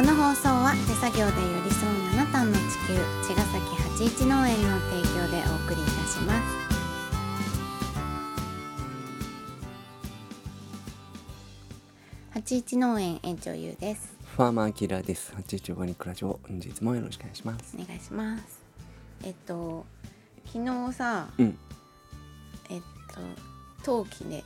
この放送は手作業で寄り添う七段の地球茅ヶ崎八一農園の提供でお送りいたします。八一農園園長ゆうです。ファーマーキラーです。八一オーガニックラジオ、本日もよろしくお願いします。お願いします。えっと昨日さうん、えっと冬季で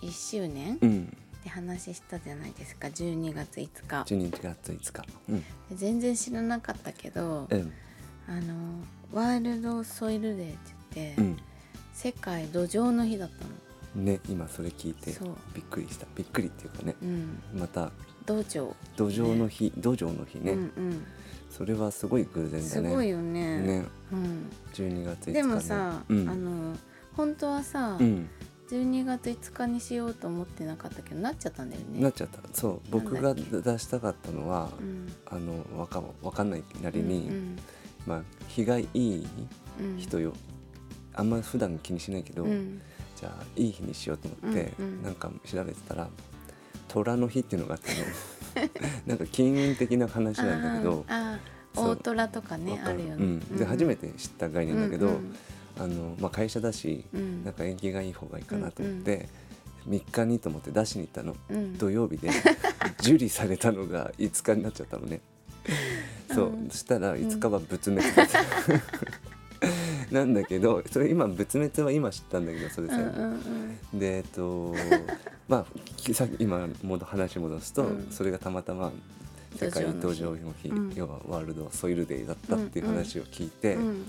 1, 周年？うん、って話したじゃないですか。12月5日。十二月五日。うん、で全然知らなかったけどうん、あのワールドソイルデーって言って、うん。世界土壌の日だったの。ね、今それ聞いてびっくりした。びっくりっていうかね、うん。また。土壌土壌の日、土壌の日ね、うんうん。それはすごい偶然だね。すごいよね。ね、うん、十二月五日、ね。でもさ、うん、あの本当はさ、うん、12月5日にしようと思ってなかったけどなっちゃったんだよね。なっちゃった。そう、僕が出したかったのは、うん。あのわかわかんないなりに、うんまあ日がいいうん。人よ。あんま普段気にしないけど、うん。じゃあいい日にしようと思って、うんうん。なんか調べてたら虎の日っていうのがあったの なんか金運的な話なんだけど大虎とかねあるよね、うん、で初めて知った概念だけど、うんあのまあ、会社だし、うん。なんか縁起がいい方がいいかなと思って、3日にと思って出しに行ったの。うん。土曜日で 受理されたのが5日になっちゃったのね。そう、うん。そしたら5日は仏滅だった、なんだけどそれ今仏滅は今知ったんだけどそれさ、うんうんうん。でえっとまあきさっき今もど話戻すと、うん。それがたまたま世界土土壌の日壌の日、うん。要はワールドソイルデーだったっていう話を聞いて、うん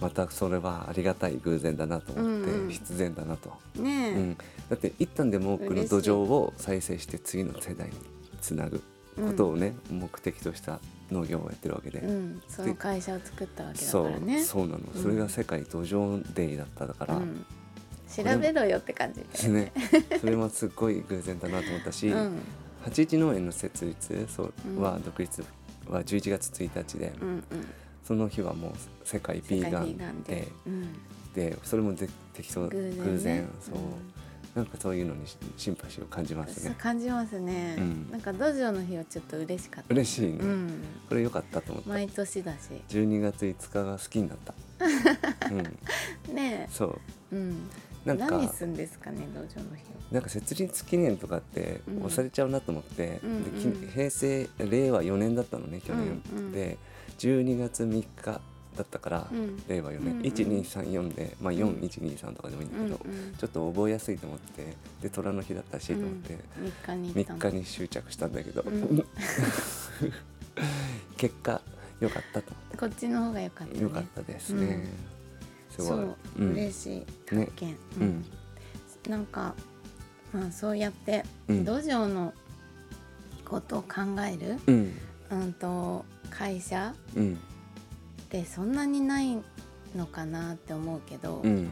またそれはありがたい偶然だなと思って、うん。うん必然だなと、ねえ、うん、だって一旦でも多くの土壌を再生して次の世代につなぐことをね、目的とした農業をやってるわけで、うん、その会社を作ったわけだからね。そうなの、うん。それが世界土壌デーだっただから、うん。調べろよって感じだよね、それはすごい偶然だなと思ったし、うん。八一農園の設立そううん。は独立は11月1日で、うんうん。その日はもう世界ビーガンで。で。うん。で。それもで適当偶然ね。偶然。そう、うんなんかそういうのにシシンパシーを感じますね。感じますね、うん。なんか土壌の日はちょっと嬉しかった。嬉しいね、うん。これ良かったと思った、毎年だし。12月5日が好きになった。うん。ねそう。え。うん。なんか何すんですかね土壌の日は。なんか設立記念とかってうん。押されちゃうなと思って、うんで平成令和4年だったのね去年、うんうん。で12月3日だったから、うん。令和4年、うんうん。1234で、まあ、うん。4123とかでもいいんだけど、うんうん。ちょっと覚えやすいと思ってで虎の日だったしと思って、三日に行った3の日に執着したんだけど、うん。結果良かったと。思こっちの方が良かったね。良かったですね、すごい。そう、うん。嬉しい。発見。うん。なんかまあそうやってうん。土壌のことを考える、うん。うん、と会社うん。ってそんなにないのかなって思うけど、うん。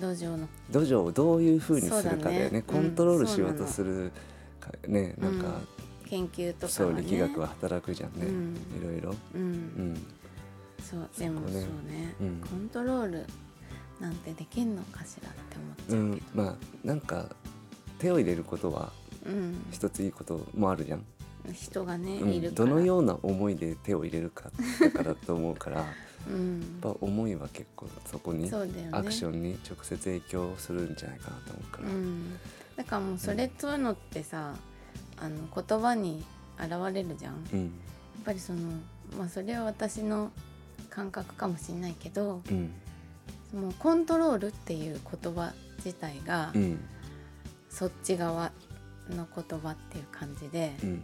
土壌の。土壌をどういうふうにするかだよね。ね。コントロールうんしようとするかねなんか、研究とかそうはね力学は働くじゃんね、うん。いろいろ。うん、うん。そうでもそうね。ね、うん。コントロールなんてできんのかしらってう思っちゃうけど、ん。まあなんか手を入れることはうん。一ついいこともあるじゃん、人がね、うんいるどのような思いで手を入れるかだからと思うからやっ うん、ぱ思いは結構そこにね。アクションに直接影響するんじゃないかなと思うから、うん、だからもうそれそういうのってさあの言葉に現れるじゃん、やうん。っぱりそのまあそれは私の感覚かもしれないけどうん。もうコントロールっていう言葉自体が、うん。そっち側の言葉っていう感じで、うん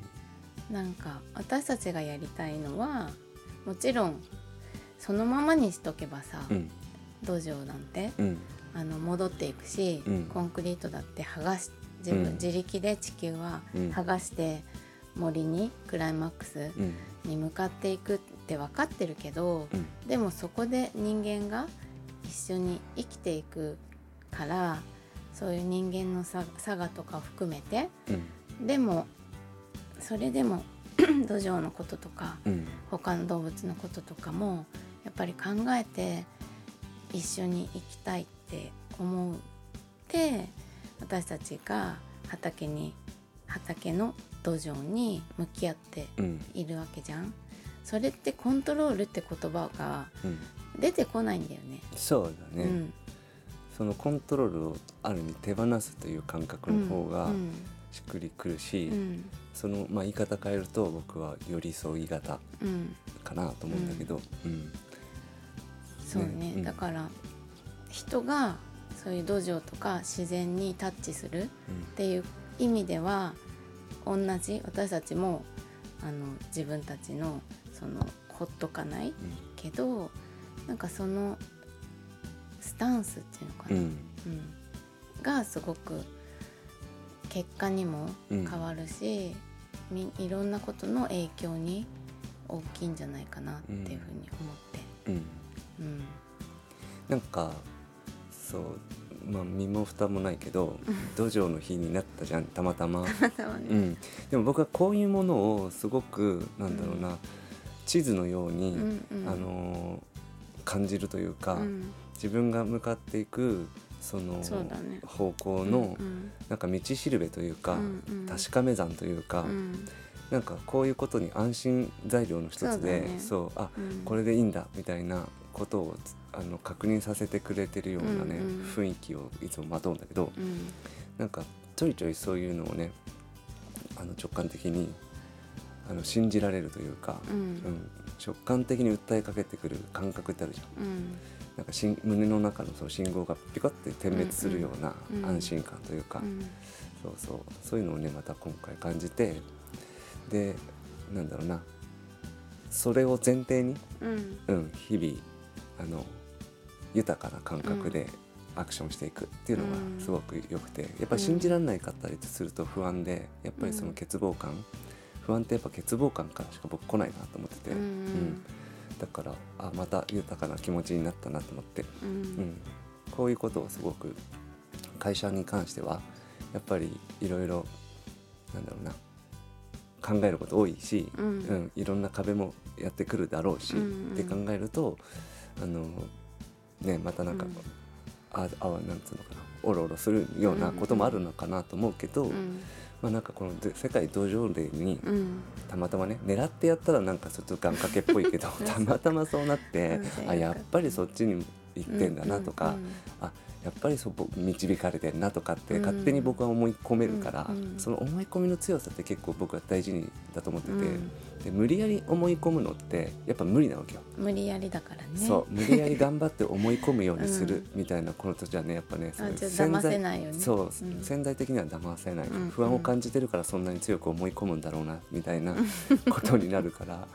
なんか私たちがやりたいのはもちろんそのままにしとけばさ、うん。土壌なんてうん。あの戻っていくし、うん。コンクリートだって剥がし自分、うん。自力で地球はうん。剥がして森にクライマックスうん。に向かっていくって分かってるけど、うん。でもそこで人間が一緒に生きていくからそういう人間のさ差がとかを含めてうん。でもそれでも 土壌のこととかうん。他の動物のこととかもやっぱり考えて一緒に生きたいって思って私たちが畑に畑の土壌に向き合ってうん。いるわけじゃん。それってコントロールって言葉がうん。出てこないんだよね。そうだね、うん、そのコントロールをある意味手放すという感覚の方がうんしっくりくるし、うん。その、まあ、言い方変えると僕は寄り添い型うん、かなと思うんだけど、うん。そうね。ねうん。だから人がそういう土壌とか自然にタッチするっていう意味では同じ私たちもあの自分たちのそのほっとかないけどなんかそのスタンスっていうのかな、うんうん。うん。がすごく結果にも変わるし、みいろんなことの影響に大きいんじゃないかなっていうふうに思って。うん。うん。なんかそうまあ身も蓋もないけど 土壌の日になったじゃんたまたま、うん、でも僕はこういうものをすごくなんだろうな、地図のように、うんうん。あのー感じるというか、うん。自分が向かっていくその方向の、うんなんか道しるべというか、確かめ山というか、うん。なんかこういうことに安心材料の一つでそうあうん。これでいいんだみたいなことをつあの確認させてくれてるようなね、雰囲気をいつもまとうんだけどうん。なんかちょいちょいそういうのをねあの直感的にあの信じられるというか、ううん。ん直感的に訴えかけてくる感覚ってあるじゃん。うんなんか胸の中のその信号がピコって点滅するような安心感というか、うん。そうそうそういうのをねまた今回感じてでなんだろうなそれを前提に、うん。うん、日々あの豊かな感覚でアクションしていくっていうのがうん。すごく良くてやっぱり信じられないかったりすると不安でやっぱりその欠乏感、不安ってやっぱ欠乏感からしか僕来ないなと思ってて、うん。うんだからあまた豊かな気持ちになったなと思って。うん。うん、こういうことをすごく会社に関してはやっぱりいろいろなんだろうな考えること多いし、うん。うんいろんな壁もやってくるだろうし、うんうん。って考えるとあのねまたなんか、うん。ああなんつうのかなおろおろするようなこともあるのかなと思うけど、うんまあなんかこので世界土壌デーにうん。たまたまね狙ってやったらなんかちょっと願掛けっぽいけど たまたまそうなってうんあやっぱりそっちに行ってんだなとか、うんあやっぱりそこ導かれてんなとかってうん。勝手に僕は思い込めるから、その思い込みの強さって結構僕は大事にだと思ってて、うん。で無理やり思い込むのってやっぱ無理なわけよ。無理やりだからね。そう無理やり頑張って思い込むようにするうん。みたいなこのとじゃねやっぱね騙せないよねそう、うん。潜在的には騙せない、うん不安を感じてるからそんなに強く思い込むんだろうなみたいなことになるから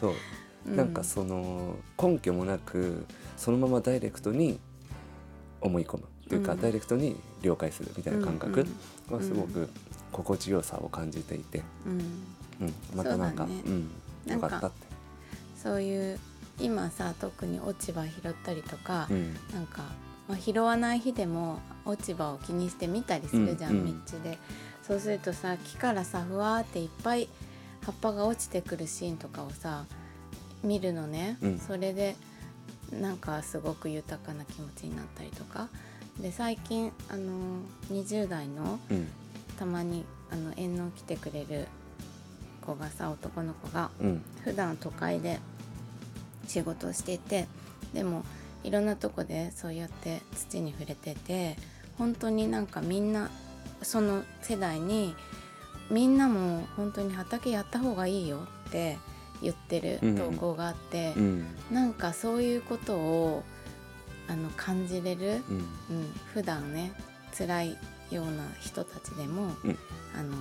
そう。うんなんかその根拠もなくそのままダイレクトに思い込むというか、うん。ダイレクトに了解するみたいな感覚うんはすごく心地よさを感じていて、うん。うん、またなんかそうだね。うん、よかったって。そういう今さ特に落ち葉拾ったりとか、うん。なんか、まあ、拾わない日でも落ち葉を気にして見たりするじゃん、うんうん道で。そうするとさ木からさふわーっていっぱい葉っぱが落ちてくるシーンとかをさ見るのね、うん。それでなんかすごく豊かな気持ちになったりとか。で最近あの20代のうん。たまにあの縁の来てくれる子がさ男の子がうん。普段都会で仕事をしていてでもいろんなとこでそうやって土に触れてて本当になんかみんなその世代にみんなも本当に畑やった方がいいよって言ってる投稿があって、うん。なんかそういうことをあの感じれる、うん。うん、普段ね辛いような人たちでも、うん。あの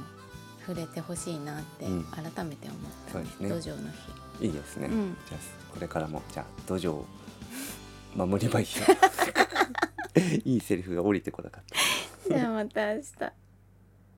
触れてほしいなってうん。改めて思った、そうですね。土壌の日。いいですね、うん。じゃあこれからもじゃあ土壌を守りまいよ いいセリフが降りてこなかった。じゃあまた明日。